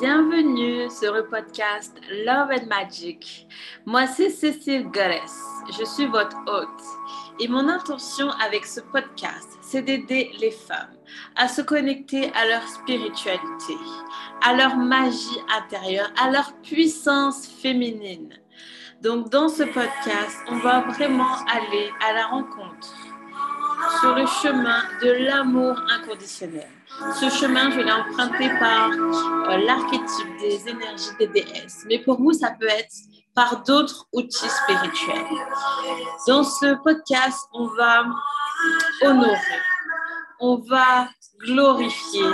Bienvenue sur le podcast Love and Magic. Moi, c'est Cécile Gores. Je suis votre hôte. Et mon intention avec ce podcast, c'est d'aider les femmes à se connecter à leur spiritualité, à leur magie intérieure, à leur puissance féminine. Donc, dans ce podcast, on va vraiment aller à la rencontre sur le chemin de l'amour inconditionnel. Ce chemin, je l'ai emprunté par euh, l'archétype des énergies des déesses. Mais pour vous, ça peut être par d'autres outils spirituels. Dans ce podcast, on va honorer, on va glorifier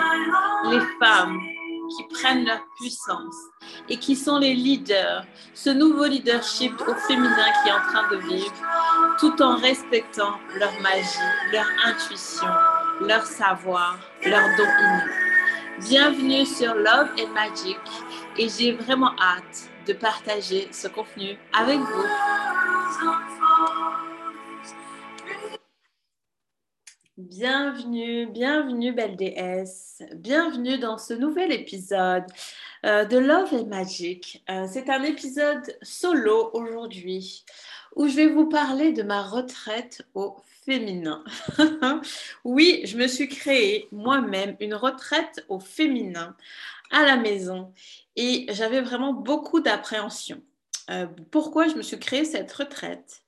les femmes qui prennent leur puissance et qui sont les leaders, ce nouveau leadership au féminin qui est en train de vivre, tout en respectant leur magie, leur intuition, leur savoir, leur don inné. Bienvenue sur Love and Magic et j'ai vraiment hâte de partager ce contenu avec vous. Bienvenue, bienvenue belle déesse, bienvenue dans ce nouvel épisode euh, de Love and Magic. Euh, c'est un épisode solo aujourd'hui où je vais vous parler de ma retraite au féminin. oui, je me suis créée moi-même une retraite au féminin à la maison et j'avais vraiment beaucoup d'appréhension. Euh, pourquoi je me suis créée cette retraite?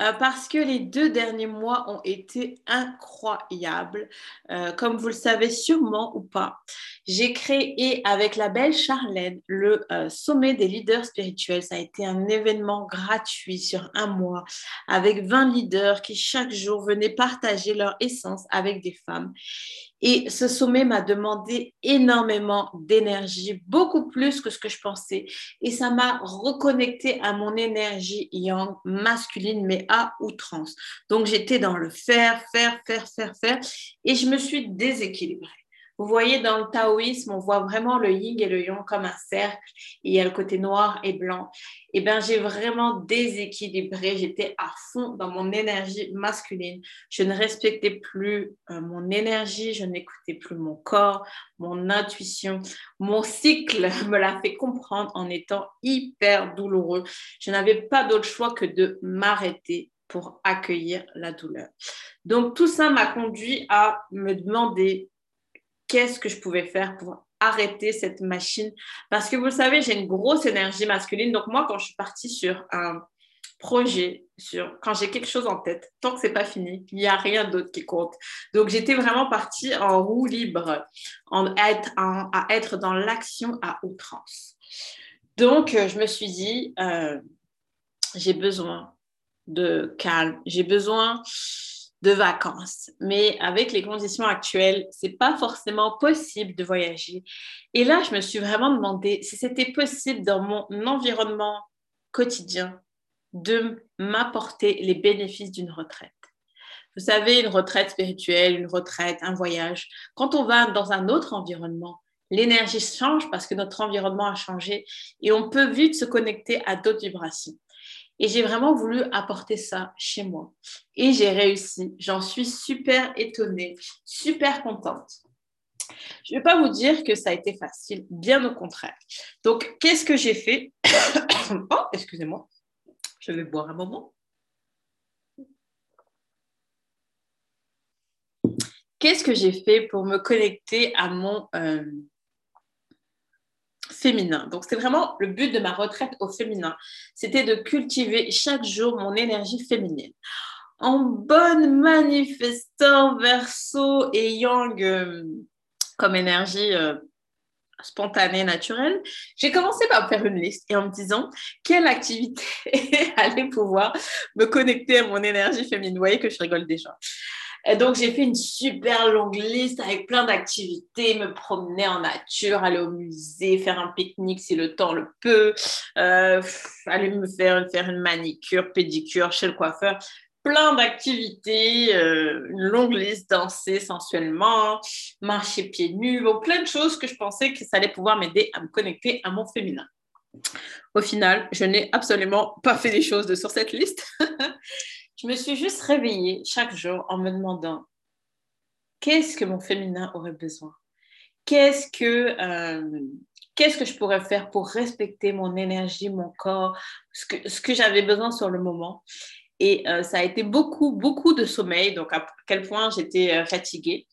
Euh, parce que les deux derniers mois ont été incroyables. Euh, comme vous le savez sûrement ou pas, j'ai créé avec la belle Charlène le euh, sommet des leaders spirituels. Ça a été un événement gratuit sur un mois avec 20 leaders qui chaque jour venaient partager leur essence avec des femmes. Et ce sommet m'a demandé énormément d'énergie, beaucoup plus que ce que je pensais. Et ça m'a reconnecté à mon énergie yang masculine, mais à outrance. Donc j'étais dans le faire, faire, faire, faire, faire. Et je me suis déséquilibrée. Vous voyez, dans le taoïsme, on voit vraiment le yin et le yang comme un cercle. il y a le côté noir et blanc. Eh bien, j'ai vraiment déséquilibré. J'étais à fond dans mon énergie masculine. Je ne respectais plus euh, mon énergie. Je n'écoutais plus mon corps, mon intuition. Mon cycle me l'a fait comprendre en étant hyper douloureux. Je n'avais pas d'autre choix que de m'arrêter pour accueillir la douleur. Donc tout ça m'a conduit à me demander qu'est-ce que je pouvais faire pour arrêter cette machine? Parce que vous le savez, j'ai une grosse énergie masculine. Donc moi, quand je suis partie sur un projet, sur quand j'ai quelque chose en tête, tant que c'est pas fini, il n'y a rien d'autre qui compte. Donc j'étais vraiment partie en roue libre, en à être dans l'action à outrance. Donc euh, je me suis dit, euh, j'ai besoin de calme, j'ai besoin de vacances. Mais avec les conditions actuelles, c'est pas forcément possible de voyager. Et là, je me suis vraiment demandé si c'était possible dans mon environnement quotidien de m'apporter les bénéfices d'une retraite. Vous savez, une retraite spirituelle, une retraite, un voyage, quand on va dans un autre environnement, l'énergie change parce que notre environnement a changé et on peut vite se connecter à d'autres vibrations. Et j'ai vraiment voulu apporter ça chez moi. Et j'ai réussi. J'en suis super étonnée, super contente. Je ne vais pas vous dire que ça a été facile, bien au contraire. Donc, qu'est-ce que j'ai fait? Oh, excusez-moi, je vais boire un moment. Qu'est-ce que j'ai fait pour me connecter à mon, euh, féminin. Donc, c'est vraiment le but de ma retraite au féminin. C'était de cultiver chaque jour mon énergie féminine. En bonne manifestant verso et yang euh, comme énergie euh, spontanée, naturelle, j'ai commencé par faire une liste et en me disant quelle activité allait pouvoir me connecter à mon énergie féminine. Vous voyez que je rigole déjà. Donc, j'ai fait une super longue liste avec plein d'activités, me promener en nature, aller au musée, faire un pique-nique si le temps le peut, euh, aller me faire, faire une manicure, pédicure chez le coiffeur. Plein d'activités, euh, une longue liste, danser sensuellement, marcher pieds nus, plein de choses que je pensais que ça allait pouvoir m'aider à me connecter à mon féminin. Au final, je n'ai absolument pas fait les choses sur cette liste. Je me suis juste réveillée chaque jour en me demandant qu'est-ce que mon féminin aurait besoin? Qu'est-ce que, euh, qu'est-ce que je pourrais faire pour respecter mon énergie, mon corps, ce que, ce que j'avais besoin sur le moment? Et euh, ça a été beaucoup, beaucoup de sommeil, donc à quel point j'étais euh, fatiguée.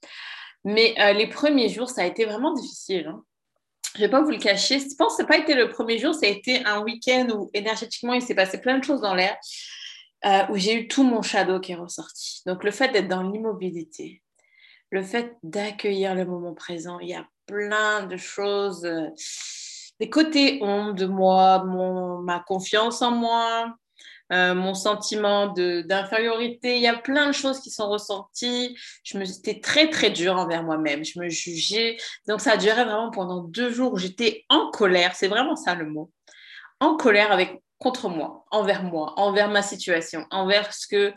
Mais les premiers jours, ça a été vraiment difficile. Hein. Je ne vais pas vous le cacher. Je pense que ce n'a pas été le premier jour, ça a été un week-end où énergétiquement, il s'est passé plein de choses dans l'air, où j'ai eu tout mon shadow qui est ressorti. Donc le fait d'être dans l'immobilité, le fait d'accueillir le moment présent, il y a plein de choses, des côtés ombres de moi, mon, ma confiance en moi, euh, mon sentiment d'infériorité. Il y a plein de choses qui sont ressenties. Je me, j'étais très, très dure envers moi-même. Je me jugeais. Donc, ça a duré vraiment pendant deux jours où j'étais en colère. C'est vraiment ça le mot. En colère avec, contre moi, envers moi, envers ma situation, envers ce que.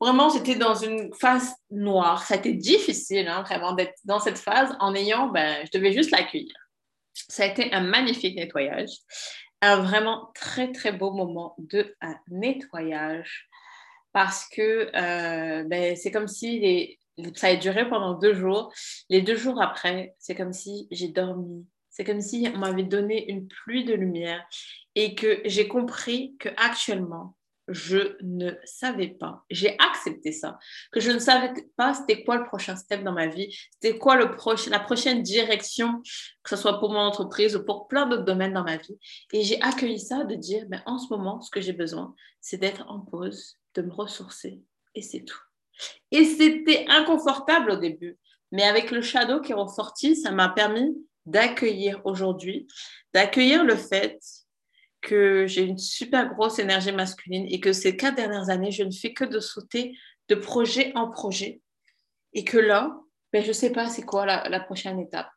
Vraiment, j'étais dans une phase noire. Ça a été difficile, hein, vraiment, d'être dans cette phase en ayant, ben, je devais juste l'accueillir. Ça a été un magnifique nettoyage un vraiment très, très beau moment de nettoyage parce que euh, ben, c'est comme si les, ça a duré pendant deux jours. Les deux jours après, c'est comme si j'ai dormi. C'est comme si on m'avait donné une pluie de lumière et que j'ai compris que actuellement, je ne savais pas. J'ai accepté ça, que je ne savais pas c'était quoi le prochain step dans ma vie, c'était quoi le la prochaine direction, que ce soit pour mon entreprise ou pour plein d'autres domaines dans ma vie. Et j'ai accueilli ça de dire, ben, en ce moment, ce que j'ai besoin, c'est d'être en pause, de me ressourcer, et c'est tout. Et c'était inconfortable au début, mais avec le shadow qui est ressorti, ça m'a permis d'accueillir aujourd'hui, d'accueillir le fait que j'ai une super grosse énergie masculine et que ces quatre dernières années, je ne fais que de sauter de projet en projet. Et que là, ben, je ne sais pas c'est quoi la, prochaine étape.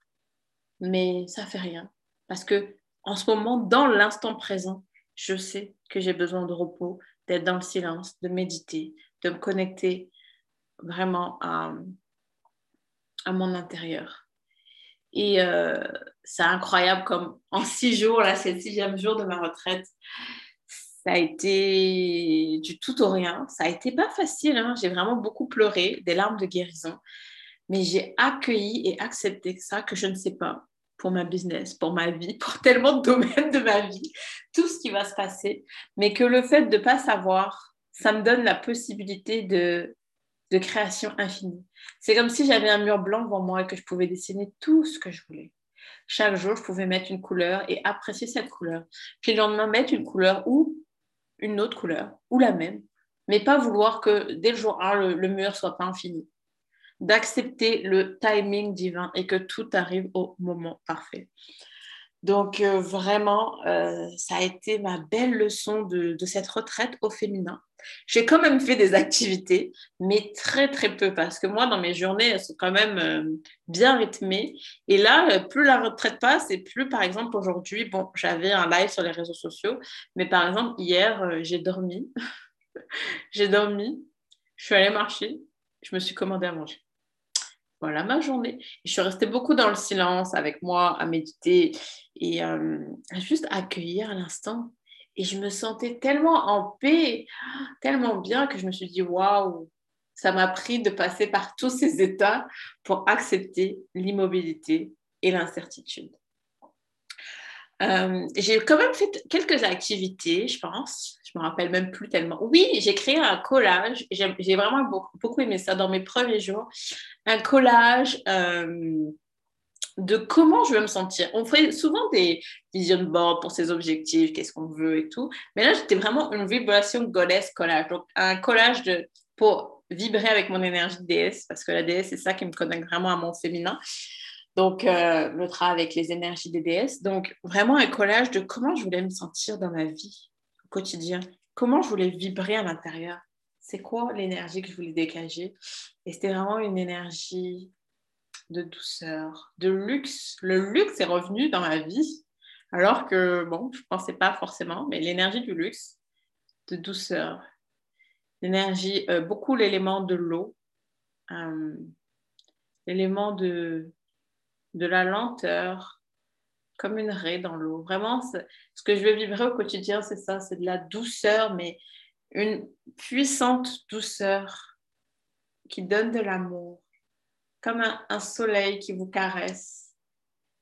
Mais ça fait rien. Parce que en ce moment, dans l'instant présent, je sais que j'ai besoin de repos, d'être dans le silence, de méditer, de me connecter vraiment à, à mon intérieur. Et euh, c'est incroyable comme en six jours, là, c'est le sixième jour de ma retraite, ça a été du tout au rien. Ça a été pas facile. Hein. J'ai vraiment beaucoup pleuré, des larmes de guérison. Mais j'ai accueilli et accepté ça que je ne sais pas pour ma business, pour ma vie, pour tellement de domaines de ma vie, tout ce qui va se passer. Mais que le fait de ne pas savoir, ça me donne la possibilité de de création infinie. C'est comme si j'avais un mur blanc devant moi et que je pouvais dessiner tout ce que je voulais. Chaque jour, je pouvais mettre une couleur et apprécier cette couleur. Puis le lendemain, mettre une couleur ou une autre couleur, ou la même, mais pas vouloir que dès le jour 1, le, mur soit pas infini. D'accepter le timing divin et que tout arrive au moment parfait. Donc euh, vraiment, euh, ça a été ma belle leçon de, cette retraite au féminin. J'ai quand même fait des activités, mais très très peu, parce que moi, dans mes journées, elles sont quand même euh, bien rythmées. Et là, plus la retraite passe, et plus, par exemple, aujourd'hui, bon, j'avais un live sur les réseaux sociaux, mais par exemple, hier, j'ai dormi. j'ai dormi, je suis allée marcher, je me suis commandé à manger voilà ma journée. je suis restée beaucoup dans le silence avec moi, à méditer et euh, à juste accueillir l'instant. Et je me sentais tellement en paix, tellement bien que je me suis dit, waouh, ça m'a pris de passer par tous ces états pour accepter l'immobilité et l'incertitude. Euh, j'ai quand même fait quelques activités, je pense. Je me rappelle même plus tellement. Oui, j'ai créé un collage. J'ai vraiment beaucoup, aimé ça dans mes premiers jours. Un collage euh, de comment je veux me sentir. On fait souvent des vision boards pour ses objectifs, qu'est-ce qu'on veut et tout. Mais là, j'étais vraiment une vibration goddess collage. Donc, un collage de, pour vibrer avec mon énergie déesse, parce que la déesse, c'est ça qui me connecte vraiment à mon féminin. Donc, euh, le travail avec les énergies des déesses. Donc, vraiment un collage de comment je voulais me sentir dans ma vie au quotidien. Comment je voulais vibrer à l'intérieur. C'est quoi l'énergie que je voulais dégager Et c'était vraiment une énergie de douceur, de luxe. Le luxe est revenu dans ma vie, alors que, bon, je ne pensais pas forcément, mais l'énergie du luxe, de douceur, l'énergie, euh, beaucoup l'élément de l'eau, euh, l'élément de de la lenteur, comme une raie dans l'eau. Vraiment, ce que je veux vibrer au quotidien, c'est ça, c'est de la douceur, mais une puissante douceur qui donne de l'amour, comme un, soleil qui vous caresse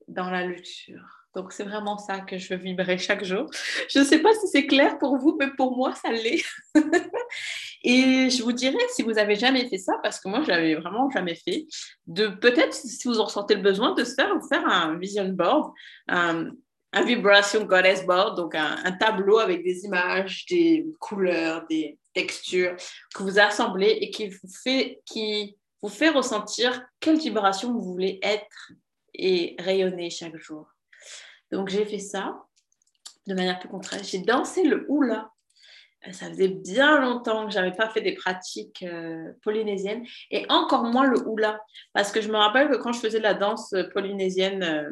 dans la luxure. Donc, c'est vraiment ça que je veux vibrer chaque jour. Je ne sais pas si c'est clair pour vous, mais pour moi, ça l'est. Et je vous dirais, si vous n'avez jamais fait ça, parce que moi, je l'avais vraiment jamais fait, de peut-être, si vous en ressentez le besoin, de se faire, faire un vision board, un, vibration goddess board, donc un, tableau avec des images, des couleurs, des textures que vous assemblez et qui vous fait, qui vous fait ressentir quelle vibration vous voulez être et rayonner chaque jour. Donc, j'ai fait ça de manière plus concrète. J'ai dansé le hula. Euh, ça faisait bien longtemps que je n'avais pas fait des pratiques euh, polynésiennes et encore moins le hula. Parce que je me rappelle que quand je faisais la danse polynésienne euh,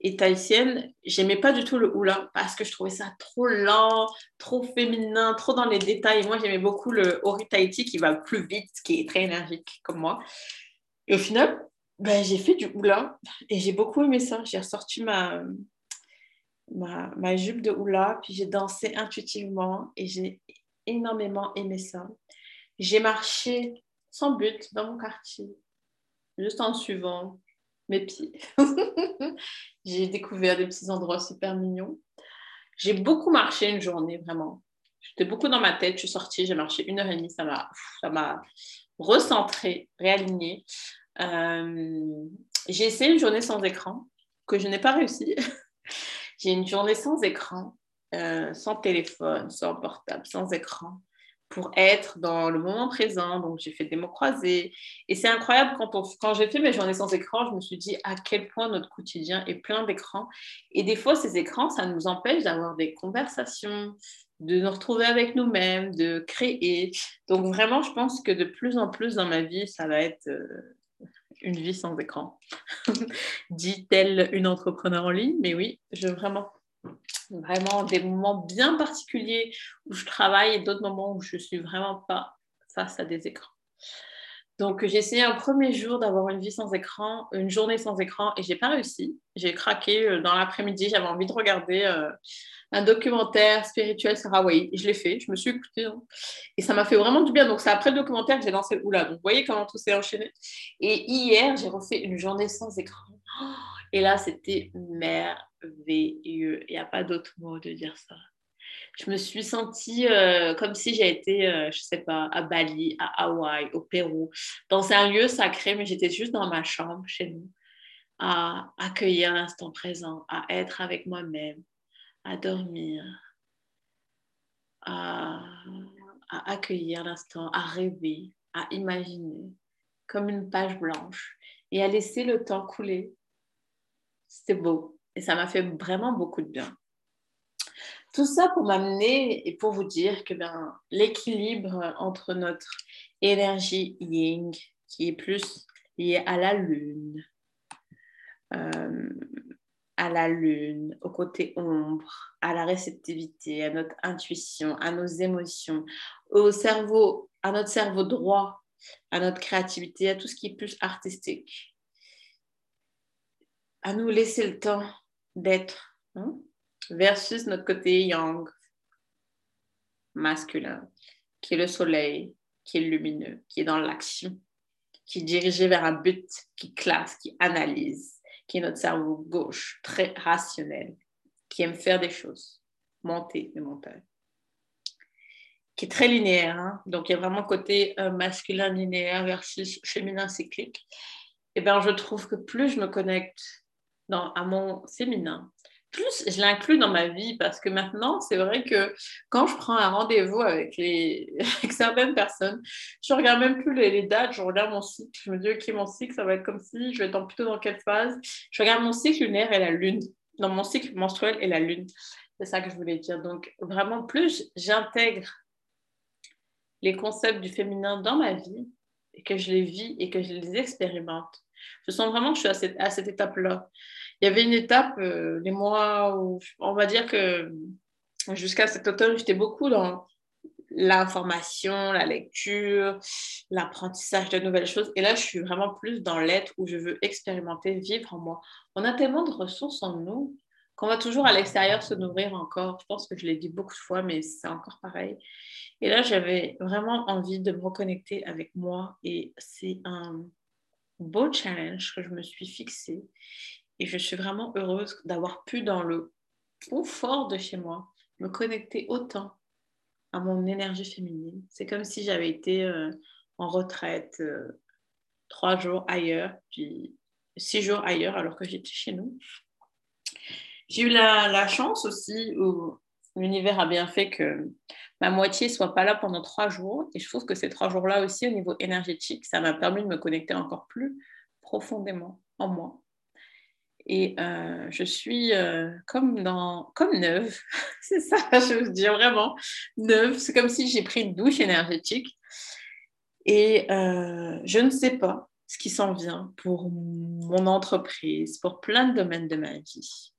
et tahitienne, j'aimais pas du tout le hula parce que je trouvais ça trop lent, trop féminin, trop dans les détails. moi, j'aimais beaucoup le Ori Tahiti qui va plus vite, qui est très énergique comme moi. Et au final, ben, j'ai fait du hula et j'ai beaucoup aimé ça. J'ai ressorti ma, ma, jupe de hula, puis j'ai dansé intuitivement et j'ai énormément aimé ça. J'ai marché sans but dans mon quartier, juste en suivant mes pieds. j'ai découvert des petits endroits super mignons. J'ai beaucoup marché une journée, vraiment. J'étais beaucoup dans ma tête. Je suis sortie, j'ai marché une heure et demie. Ça m'a, ça m'a recentré, réaligné. Euh, j'ai essayé une journée sans écran, que je n'ai pas réussi. J'ai une journée sans écran, euh, sans téléphone, sans portable, sans écran, pour être dans le moment présent. Donc, j'ai fait des mots croisés. Et c'est incroyable, quand, quand j'ai fait mes journées sans écran, je me suis dit à quel point notre quotidien est plein d'écrans. Et des fois, ces écrans, ça nous empêche d'avoir des conversations, de nous retrouver avec nous-mêmes, de créer. Donc, vraiment, je pense que de plus en plus dans ma vie, ça va être... Euh, une vie sans écran, dit-elle une entrepreneur en ligne. Mais oui, je vraiment, vraiment des moments bien particuliers où je travaille et d'autres moments où je suis vraiment pas face à des écrans. Donc, j'ai essayé un premier jour d'avoir une vie sans écran, une journée sans écran, et j'ai pas réussi. J'ai craqué euh, dans l'après-midi. J'avais envie de regarder euh, un documentaire spirituel sur Hawaï. Et je l'ai fait, je me suis écoutée. Hein. Et ça m'a fait vraiment du bien. Donc, c'est après le documentaire que j'ai lancé Oula. Donc, vous voyez comment tout s'est enchaîné. Et hier, j'ai refait une journée sans écran. Et là, c'était merveilleux. Il n'y a pas d'autre mot de dire ça. Je me suis sentie euh, comme si j'avais été, euh, je sais pas, à Bali, à Hawaï, au Pérou, dans un lieu sacré, mais j'étais juste dans ma chambre chez nous, à accueillir l'instant présent, à être avec moi-même, à dormir, à, accueillir l'instant, à rêver, à imaginer, comme une page blanche, et à laisser le temps couler. C'était beau. Et ça m'a fait vraiment beaucoup de bien. Tout ça pour m'amener et pour vous dire que ben, l'équilibre entre notre énergie yin, qui est plus liée à la lune, euh, à la lune, au côté ombre, à la réceptivité, à notre intuition, à nos émotions, au cerveau, à notre cerveau droit, à notre créativité, à tout ce qui est plus artistique. À nous laisser le temps d'être, hein, versus notre côté yang, masculin, qui est le soleil, qui est lumineux, qui est dans l'action, qui est dirigé vers un but, qui classe, qui analyse qui est notre cerveau gauche, très rationnel, qui aime faire des choses, monter des montagnes, qui est très linéaire. Hein. Donc, il y a vraiment côté euh, masculin linéaire versus féminin cyclique. Et eh bien, je trouve que plus je me connecte à mon féminin, plus je l'inclus dans ma vie parce que maintenant, c'est vrai que quand je prends un rendez-vous avec, certaines personnes, je regarde même plus les, dates, je regarde mon cycle. Je me dis, OK, mon cycle, ça va être comme si, je vais être plutôt dans quelle phase Je regarde mon cycle lunaire et la lune. Dans mon cycle menstruel et la lune. C'est ça que je voulais dire. Donc, vraiment, plus j'intègre les concepts du féminin dans ma vie et que je les vis et que je les expérimente, je sens vraiment que je suis à cette, à cette étape-là il y avait une étape, euh, les mois où, on va dire que jusqu'à cet automne, j'étais beaucoup dans l'information, la lecture, l'apprentissage de nouvelles choses. Et là, je suis vraiment plus dans l'être où je veux expérimenter, vivre en moi. On a tellement de ressources en nous qu'on va toujours à l'extérieur se nourrir encore. Je pense que je l'ai dit beaucoup de fois, mais c'est encore pareil. Et là, j'avais vraiment envie de me reconnecter avec moi et c'est un beau challenge que je me suis fixé Et je suis vraiment heureuse d'avoir pu, dans le confort de chez moi, me connecter autant à mon énergie féminine. C'est comme si j'avais été euh, en retraite euh, trois jours ailleurs, puis six jours ailleurs alors que j'étais chez nous. J'ai eu la, chance aussi l'univers a bien fait que ma moitié soit pas là pendant trois jours. Et je trouve que ces trois jours-là aussi, au niveau énergétique, ça m'a permis de me connecter encore plus profondément en moi. Et euh, je suis euh, comme, dans, comme neuve. c'est ça, je veux dire vraiment neuve. C'est comme si j'ai pris une douche énergétique. Et euh, je ne sais pas ce qui s'en vient pour mon entreprise, pour plein de domaines de ma vie.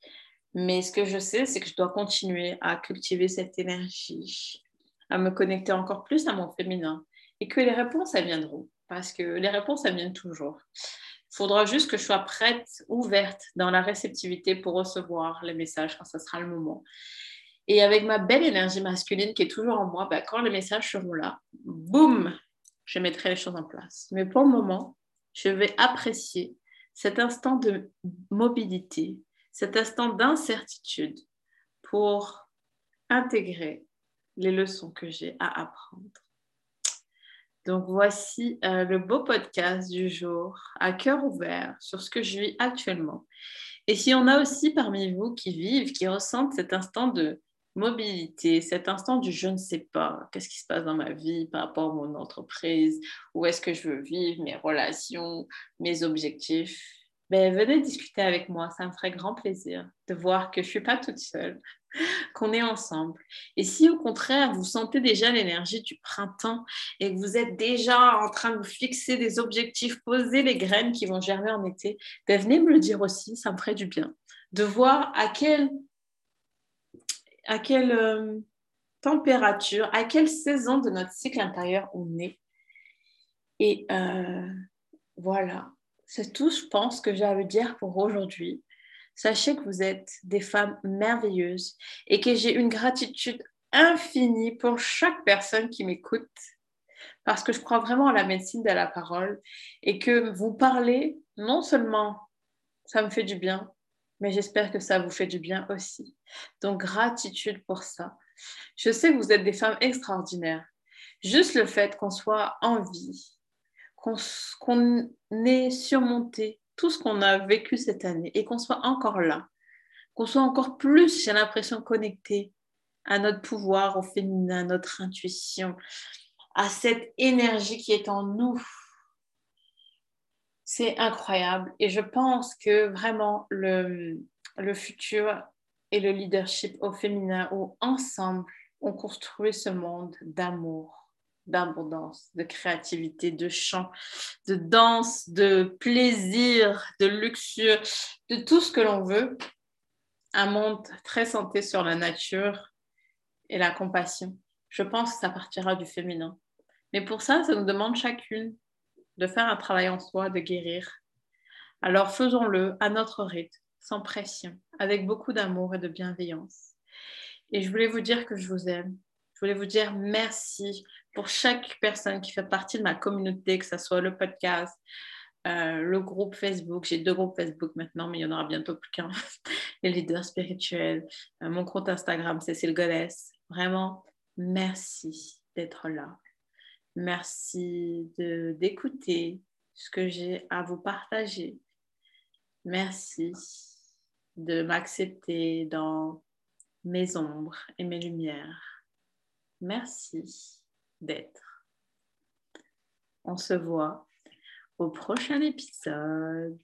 Mais ce que je sais, c'est que je dois continuer à cultiver cette énergie, à me connecter encore plus à mon féminin et que les réponses, elles viendront. Parce que les réponses, elles viennent toujours. Il faudra juste que je sois prête, ouverte dans la réceptivité pour recevoir les messages quand ce sera le moment. Et avec ma belle énergie masculine qui est toujours en moi, bah, quand les messages seront là, boum, je mettrai les choses en place. Mais pour le moment, je vais apprécier cet instant de mobilité, cet instant d'incertitude pour intégrer les leçons que j'ai à apprendre. Donc voici euh, le beau podcast du jour, à cœur ouvert sur ce que je vis actuellement. Et si on a aussi parmi vous qui vivent, qui ressentent cet instant de mobilité, cet instant du je ne sais pas, qu'est-ce qui se passe dans ma vie par rapport à mon entreprise, où est-ce que je veux vivre, mes relations, mes objectifs, ben, venez discuter avec moi. Ça me ferait grand plaisir de voir que je ne suis pas toute seule, qu'on est ensemble. Et si au contraire, vous sentez déjà l'énergie du printemps et que vous êtes déjà en train de vous fixer des objectifs, poser les graines qui vont germer en été, ben, venez me le dire aussi, ça me ferait du bien. De voir à quelle, à quelle euh, température, à quelle saison de notre cycle intérieur on est. Et euh, voilà, c'est tout, je pense, que j'ai à vous dire pour aujourd'hui. Sachez que vous êtes des femmes merveilleuses et que j'ai une gratitude infinie pour chaque personne qui m'écoute parce que je crois vraiment à la médecine de la parole et que vous parlez, non seulement ça me fait du bien, mais j'espère que ça vous fait du bien aussi. Donc, gratitude pour ça. Je sais que vous êtes des femmes extraordinaires. Juste le fait qu'on soit en vie, qu'on ait surmonté tout ce qu'on a vécu cette année et qu'on soit encore là, qu'on soit encore plus, j'ai l'impression, connecté à notre pouvoir, au féminin, à notre intuition, à cette énergie qui est en nous. C'est incroyable. Et je pense que vraiment le, le futur et le leadership au féminin, où ensemble, on construit ce monde d'amour d'abondance, de créativité, de chant, de danse, de plaisir, de luxure, de tout ce que l'on veut. Un monde très centré sur la nature et la compassion. Je pense que ça partira du féminin. Mais pour ça, ça nous demande chacune de faire un travail en soi, de guérir. Alors faisons-le à notre rythme, sans pression, avec beaucoup d'amour et de bienveillance. Et je voulais vous dire que je vous aime. Je voulais vous dire merci pour chaque personne qui fait partie de ma communauté, que ce soit le podcast, euh, le groupe Facebook. J'ai deux groupes Facebook maintenant, mais il y en aura bientôt plus qu'un. Les leaders spirituels, euh, mon compte Instagram, Cécile Goddess. Vraiment, merci d'être là. Merci d'écouter ce que j'ai à vous partager. Merci de m'accepter dans mes ombres et mes lumières. Merci d'être. On se voit au prochain épisode.